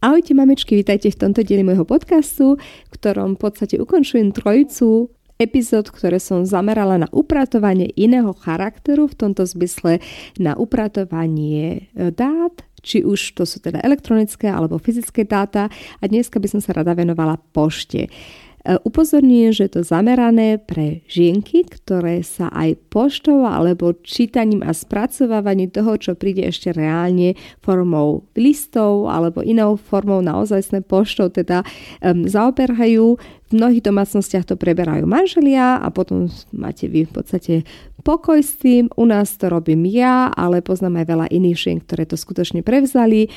Ahojte mamičky, vítajte v tomto dieli môjho podcastu, v ktorom v podstate ukončujem trojicu epizód, ktoré som zamerala na upratovanie iného charakteru, v tomto zmysle na upratovanie e, dát, či už to sú teda elektronické alebo fyzické dáta a dneska by som sa rada venovala pošte. E, upozorňujem, že je to zamerané pre žienky, ktoré sa aj poštou alebo čítaním a spracovávaním toho, čo príde ešte reálne formou listov alebo inou formou naozajstné poštou, teda um, zaoberajú. V mnohých domácnostiach to preberajú manželia a potom máte vy v podstate pokoj s tým. U nás to robím ja, ale poznám aj veľa iných žien, ktoré to skutočne prevzali.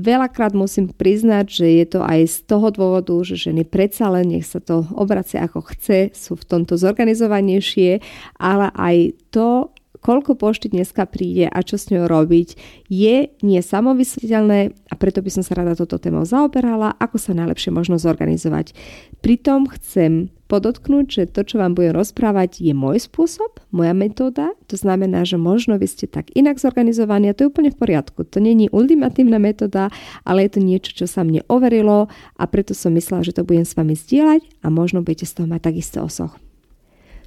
Veľakrát musím priznať, že je to aj z toho dôvodu, že ženy predsa len nech sa to obracia ako chce, sú v tomto zorganizovanejšie, ale aj to, koľko pošty dneska príde a čo s ňou robiť, je nie samovysvetelné a preto by som sa rada toto témou zaoberala, ako sa najlepšie možno zorganizovať. Pritom chcem podotknúť, že to, čo vám budem rozprávať, je môj spôsob, moja metóda. To znamená, že možno vy ste tak inak zorganizovaní a to je úplne v poriadku. To není ultimatívna metóda, ale je to niečo, čo sa mne overilo a preto som myslela, že to budem s vami zdieľať a možno budete z toho mať takisto osoch.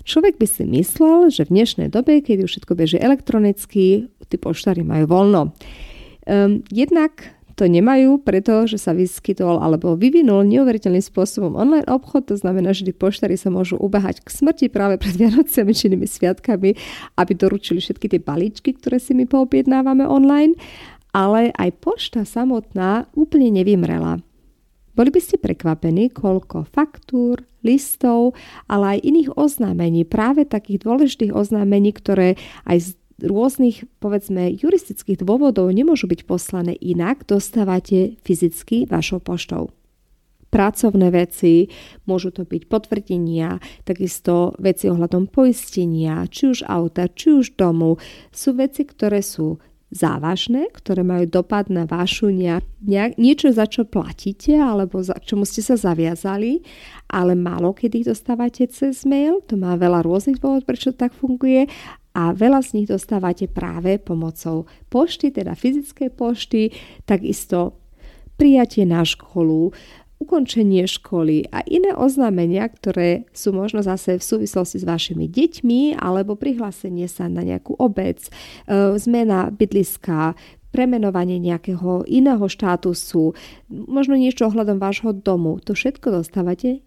Človek by si myslel, že v dnešnej dobe, keď už všetko beží elektronicky, tí poštári majú voľno. Um, jednak to nemajú, pretože sa vyskytol alebo vyvinul neuveriteľným spôsobom online obchod, to znamená, že tí poštári sa môžu ubehať k smrti práve pred Vianocami či inými sviatkami, aby doručili všetky tie balíčky, ktoré si my poobjednávame online, ale aj pošta samotná úplne nevymrela. Boli by ste prekvapení, koľko faktúr, listov, ale aj iných oznámení, práve takých dôležitých oznámení, ktoré aj z rôznych, povedzme, juristických dôvodov nemôžu byť poslané inak, dostávate fyzicky vašou poštou pracovné veci, môžu to byť potvrdenia, takisto veci ohľadom poistenia, či už auta, či už domu. Sú veci, ktoré sú závažné, ktoré majú dopad na vašu nejak, niečo, za čo platíte alebo za čomu ste sa zaviazali, ale málo kedy dostávate cez mail. To má veľa rôznych dôvodov, prečo tak funguje a veľa z nich dostávate práve pomocou pošty, teda fyzickej pošty, takisto prijatie na školu, ukončenie školy a iné oznámenia, ktoré sú možno zase v súvislosti s vašimi deťmi alebo prihlásenie sa na nejakú obec, e, zmena bydliska, premenovanie nejakého iného štátusu, možno niečo ohľadom vášho domu. To všetko dostávate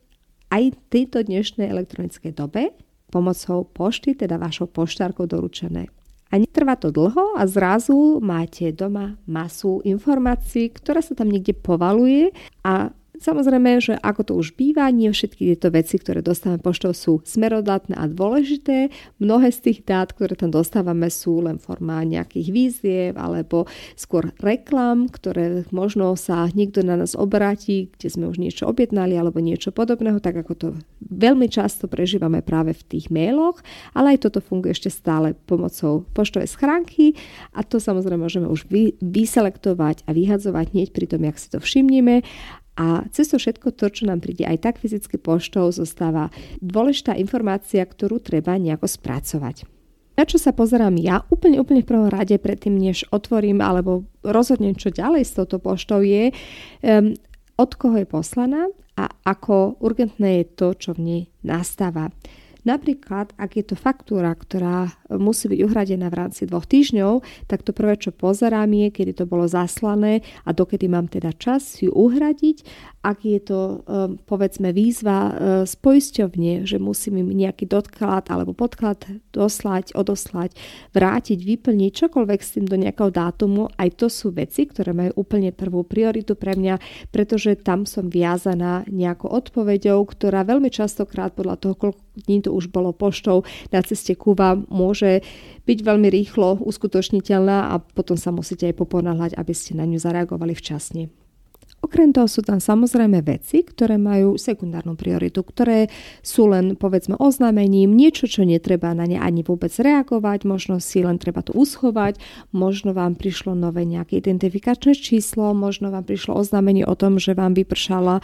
aj v tejto dnešnej elektronickej dobe pomocou pošty, teda vašou poštárkou doručené. A netrvá to dlho a zrazu máte doma masu informácií, ktorá sa tam niekde povaluje a Samozrejme, že ako to už býva, nie všetky tieto veci, ktoré dostávame poštou sú smerodatné a dôležité. Mnohé z tých dát, ktoré tam dostávame, sú len forma nejakých výziev alebo skôr reklam, ktoré možno sa niekto na nás obráti, kde sme už niečo objednali alebo niečo podobného, tak ako to veľmi často prežívame práve v tých mailoch, ale aj toto funguje ešte stále pomocou poštovej schránky a to samozrejme môžeme už vy, vyselektovať a vyhadzovať hneď pri tom, jak si to všimneme a cez to všetko to, čo nám príde aj tak fyzicky poštou, zostáva dôležitá informácia, ktorú treba nejako spracovať. Na čo sa pozerám ja úplne, úplne v prvom rade predtým, než otvorím alebo rozhodnem, čo ďalej s touto poštou je, um, od koho je poslaná a ako urgentné je to, čo v nej nastáva. Napríklad, ak je to faktúra, ktorá musí byť uhradená v rámci dvoch týždňov, tak to prvé, čo pozerám je, kedy to bolo zaslané a dokedy mám teda čas ju uhradiť. Ak je to, um, povedzme, výzva uh, z poisťovne, že musím im nejaký doklad alebo podklad doslať, odoslať, vrátiť, vyplniť, čokoľvek s tým do nejakého dátumu, aj to sú veci, ktoré majú úplne prvú prioritu pre mňa, pretože tam som viazaná nejakou odpoveďou, ktorá veľmi častokrát podľa toho, koľko dní to už bolo poštou na ceste ku môže byť veľmi rýchlo uskutočniteľná a potom sa musíte aj poponáhľať, aby ste na ňu zareagovali včasne. Okrem toho sú tam samozrejme veci, ktoré majú sekundárnu prioritu, ktoré sú len povedzme oznámením, niečo, čo netreba na ne ani vôbec reagovať, možno si len treba to uschovať, možno vám prišlo nové nejaké identifikačné číslo, možno vám prišlo oznámenie o tom, že vám vypršala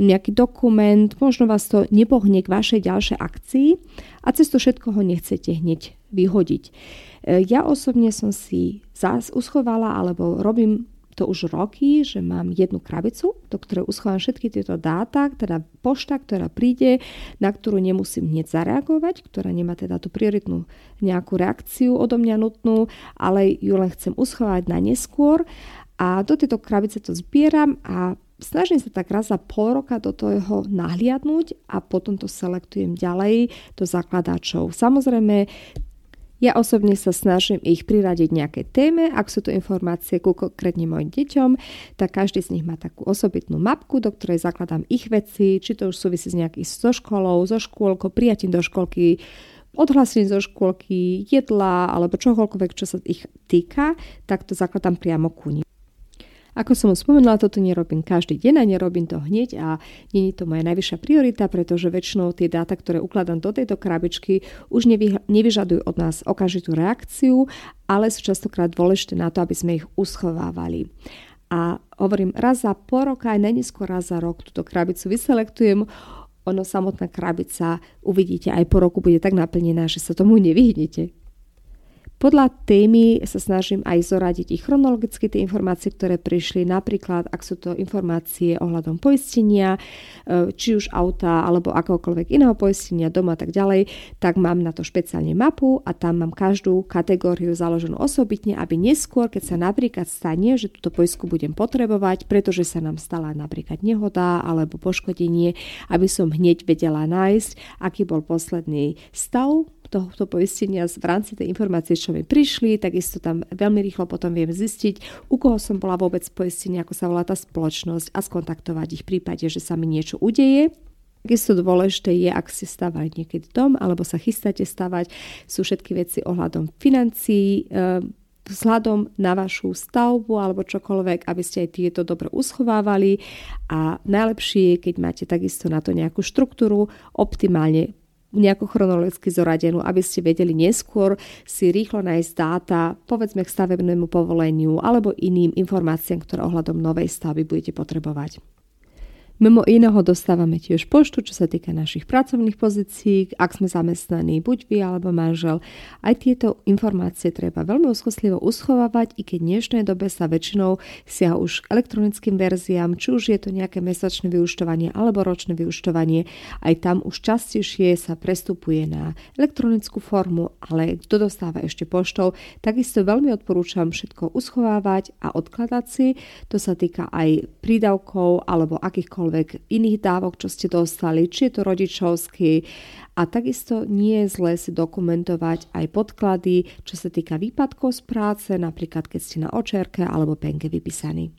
nejaký dokument, možno vás to nepohne k vašej ďalšej akcii a cez to všetko ho nechcete hneď vyhodiť. Ja osobne som si zás uschovala alebo robím to už roky, že mám jednu krabicu, do ktorej uschovám všetky tieto dáta, teda pošta, ktorá príde, na ktorú nemusím hneď zareagovať, ktorá nemá teda tú prioritnú nejakú reakciu odo mňa nutnú, ale ju len chcem uschovať na neskôr. A do tejto krabice to zbieram a snažím sa tak raz za pol roka do toho nahliadnúť a potom to selektujem ďalej do zakladačov. Samozrejme, ja osobne sa snažím ich priradiť nejaké téme, ak sú to informácie ku konkrétne mojim deťom, tak každý z nich má takú osobitnú mapku, do ktorej zakladám ich veci, či to už súvisí s nejakým so školou, so škôlkou, prijatím do školky, odhlasím zo škôlky, jedla alebo čokoľvek, čo sa ich týka, tak to zakladám priamo ku nim. Ako som už spomenula, toto nerobím každý deň a nerobím to hneď a je to moja najvyššia priorita, pretože väčšinou tie dáta, ktoré ukladám do tejto krabičky, už nevyžadujú od nás okamžitú reakciu, ale sú častokrát dôležité na to, aby sme ich uschovávali. A hovorím, raz za pol roka, aj najneskôr raz za rok túto krabicu vyselektujem, ono samotná krabica, uvidíte, aj po roku bude tak naplnená, že sa tomu nevyhnete. Podľa témy sa snažím aj zoradiť ich chronologicky tie informácie, ktoré prišli, napríklad ak sú to informácie ohľadom poistenia, e, či už auta alebo akokoľvek iného poistenia, doma a tak ďalej, tak mám na to špeciálne mapu a tam mám každú kategóriu založenú osobitne, aby neskôr, keď sa napríklad stane, že túto poistku budem potrebovať, pretože sa nám stala napríklad nehoda alebo poškodenie, aby som hneď vedela nájsť, aký bol posledný stav tohto poistenia v rámci tej informácie, čo mi prišli, takisto tam veľmi rýchlo potom viem zistiť, u koho som bola vôbec poistenia, ako sa volá tá spoločnosť a skontaktovať ich v prípade, že sa mi niečo udeje. Takisto dôležité je, ak ste stavali niekedy dom alebo sa chystáte stavať, sú všetky veci ohľadom financií, vzhľadom na vašu stavbu alebo čokoľvek, aby ste aj tieto dobre uschovávali a najlepšie je, keď máte takisto na to nejakú štruktúru, optimálne nejako chronologicky zoradenú, aby ste vedeli neskôr si rýchlo nájsť dáta, povedzme k stavebnému povoleniu alebo iným informáciám, ktoré ohľadom novej stavby budete potrebovať. Mimo iného dostávame tiež poštu, čo sa týka našich pracovných pozícií, ak sme zamestnaní, buď vy alebo manžel. Aj tieto informácie treba veľmi úzkostlivo uschovávať, i keď v dnešnej dobe sa väčšinou siaha už k elektronickým verziám, či už je to nejaké mesačné vyuštovanie alebo ročné vyuštovanie. Aj tam už častejšie sa prestupuje na elektronickú formu, ale kto dostáva ešte poštou, takisto veľmi odporúčam všetko uschovávať a odkladať si. To sa týka aj prídavkov alebo akýchkoľvek akýchkoľvek iných dávok, čo ste dostali, či je to rodičovský. A takisto nie je zlé si dokumentovať aj podklady, čo sa týka výpadkov z práce, napríklad keď ste na očerke alebo penke vypísaní.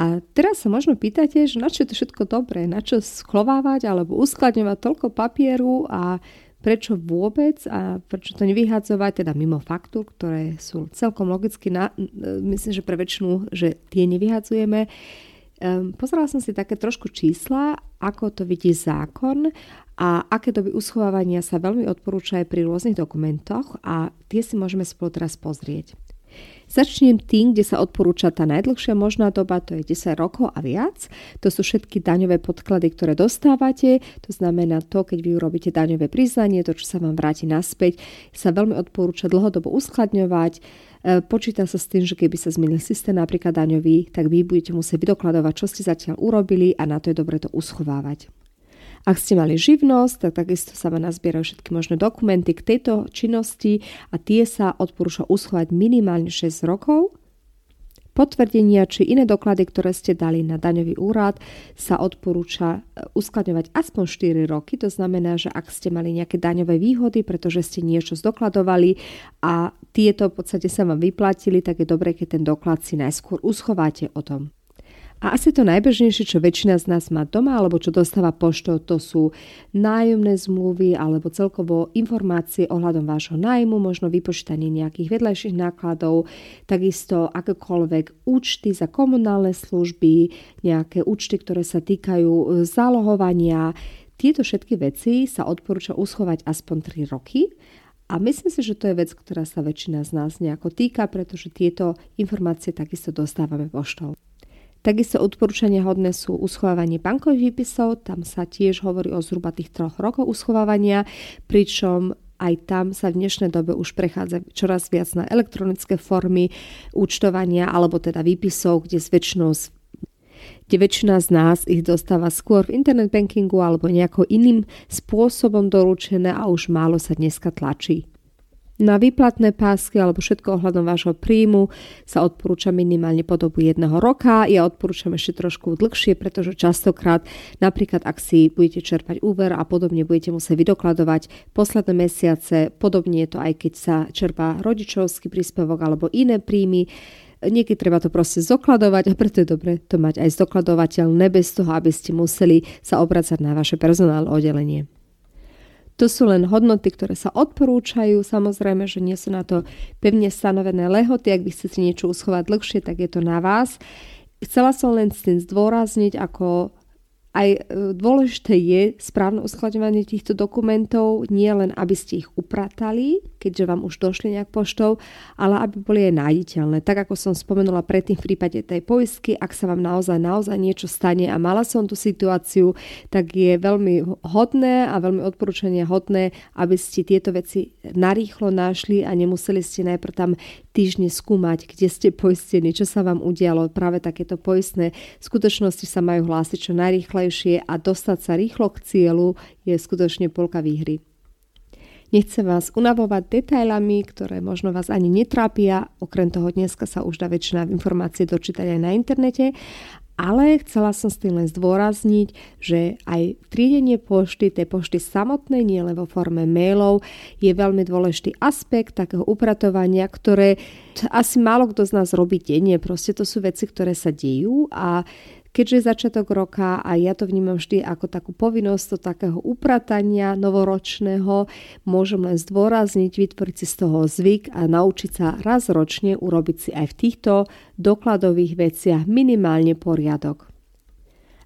A teraz sa možno pýtate, že na čo je to všetko dobré, na čo sklovávať alebo uskladňovať toľko papieru a prečo vôbec a prečo to nevyhadzovať, teda mimo faktúr, ktoré sú celkom logicky, na, myslím, že pre väčšinu, že tie nevyhadzujeme. Pozerala som si také trošku čísla, ako to vidí zákon a aké doby uschovávania sa veľmi odporúča aj pri rôznych dokumentoch a tie si môžeme spolu teraz pozrieť. Začnem tým, kde sa odporúča tá najdlhšia možná doba, to je 10 rokov a viac. To sú všetky daňové podklady, ktoré dostávate. To znamená to, keď vy urobíte daňové priznanie, to, čo sa vám vráti naspäť, sa veľmi odporúča dlhodobo uskladňovať počíta sa s tým, že keby sa zmenil systém napríklad daňový, tak vy budete musieť vydokladovať, čo ste zatiaľ urobili a na to je dobre to uschovávať. Ak ste mali živnosť, tak takisto sa vám nazbierajú všetky možné dokumenty k tejto činnosti a tie sa odporúča uschovať minimálne 6 rokov. Potvrdenia či iné doklady, ktoré ste dali na daňový úrad, sa odporúča e, uskladňovať aspoň 4 roky. To znamená, že ak ste mali nejaké daňové výhody, pretože ste niečo zdokladovali a tieto v podstate sa vám vyplatili, tak je dobré, keď ten doklad si najskôr uschováte o tom. A asi to najbežnejšie, čo väčšina z nás má doma alebo čo dostáva poštou, to sú nájomné zmluvy alebo celkovo informácie ohľadom vášho nájmu, možno vypočítanie nejakých vedľajších nákladov, takisto akékoľvek účty za komunálne služby, nejaké účty, ktoré sa týkajú e, zálohovania. Tieto všetky veci sa odporúča uschovať aspoň 3 roky a myslím si, že to je vec, ktorá sa väčšina z nás nejako týka, pretože tieto informácie takisto dostávame poštou. Takisto odporúčania hodné sú uschovávanie bankových výpisov, tam sa tiež hovorí o zhruba tých troch rokoch uschovávania, pričom aj tam sa v dnešnej dobe už prechádza čoraz viac na elektronické formy účtovania alebo teda výpisov, kde s väčšinou kde väčšina z nás ich dostáva skôr v internet bankingu alebo nejakým iným spôsobom doručené a už málo sa dneska tlačí. Na výplatné pásky alebo všetko ohľadom vášho príjmu sa odporúča minimálne po dobu jedného roka. Ja odporúčam ešte trošku dlhšie, pretože častokrát napríklad ak si budete čerpať úver a podobne budete musieť vydokladovať posledné mesiace, podobne je to aj keď sa čerpá rodičovský príspevok alebo iné príjmy, Niekedy treba to proste zokladovať a preto je dobre to mať aj zdokladovateľné bez toho, aby ste museli sa obracať na vaše personálne oddelenie. To sú len hodnoty, ktoré sa odporúčajú. Samozrejme, že nie sú na to pevne stanovené lehoty. Ak by chcete niečo uschovať dlhšie, tak je to na vás. Chcela som len s tým zdôrazniť, ako aj e, dôležité je správne uskladňovanie týchto dokumentov, nie len aby ste ich upratali, keďže vám už došli nejak poštou, ale aby boli aj nájditeľné. Tak ako som spomenula predtým v prípade tej poisky, ak sa vám naozaj, naozaj niečo stane a mala som tú situáciu, tak je veľmi hodné a veľmi odporúčanie hodné, aby ste tieto veci narýchlo našli a nemuseli ste najprv tam týždne skúmať, kde ste poistení, čo sa vám udialo. Práve takéto poistné skutočnosti sa majú hlásiť čo najrýchlejšie rýchlejšie a dostať sa rýchlo k cieľu je skutočne polka výhry. Nechcem vás unavovať detailami, ktoré možno vás ani netrápia, okrem toho dneska sa už dá väčšina informácií dočítať aj na internete, ale chcela som s tým len zdôrazniť, že aj triedenie pošty, tej pošty samotnej, nie len vo forme mailov, je veľmi dôležitý aspekt takého upratovania, ktoré asi málo kto z nás robí denne. Proste to sú veci, ktoré sa dejú a Keďže je začiatok roka a ja to vnímam vždy ako takú povinnosť do takého upratania novoročného, môžem len zdôrazniť, vytvoriť si z toho zvyk a naučiť sa raz ročne urobiť si aj v týchto dokladových veciach minimálne poriadok.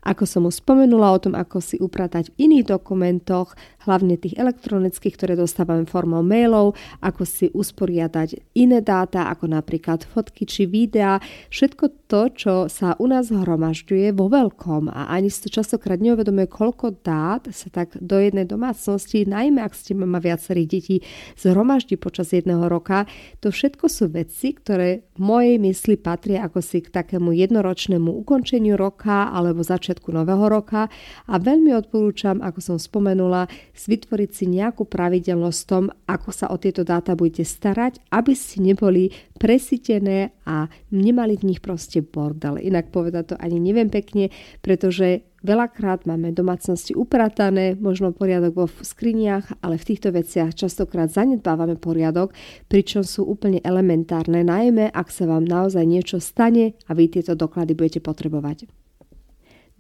Ako som už spomenula o tom, ako si upratať v iných dokumentoch, hlavne tých elektronických, ktoré dostávame formou mailov, ako si usporiadať iné dáta, ako napríklad fotky či videá, všetko to, čo sa u nás hromažďuje vo veľkom a ani si to častokrát neuvedomuje, koľko dát sa tak do jednej domácnosti, najmä ak ste mama viacerých detí, zhromaždí počas jedného roka. To všetko sú veci, ktoré v mojej mysli patria ako si k takému jednoročnému ukončeniu roka alebo začiatku nového roka a veľmi odporúčam, ako som spomenula, vytvoriť si nejakú pravidelnosť v tom, ako sa o tieto dáta budete starať, aby ste neboli presítené a nemali v nich proste bordel. Inak povedať to ani neviem pekne, pretože Veľakrát máme domácnosti upratané, možno poriadok vo skriniach, ale v týchto veciach častokrát zanedbávame poriadok, pričom sú úplne elementárne, najmä ak sa vám naozaj niečo stane a vy tieto doklady budete potrebovať.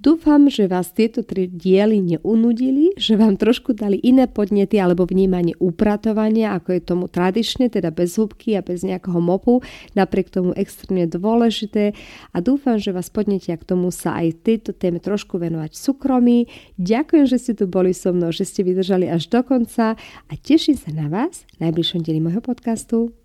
Dúfam, že vás tieto tri diely neunudili, že vám trošku dali iné podnety alebo vnímanie upratovania, ako je tomu tradične, teda bez húbky a bez nejakého mopu, napriek tomu extrémne dôležité a dúfam, že vás podnetia k tomu sa aj tejto téme trošku venovať v súkromí. Ďakujem, že ste tu boli so mnou, že ste vydržali až do konca a teším sa na vás v najbližšom dieli môjho podcastu.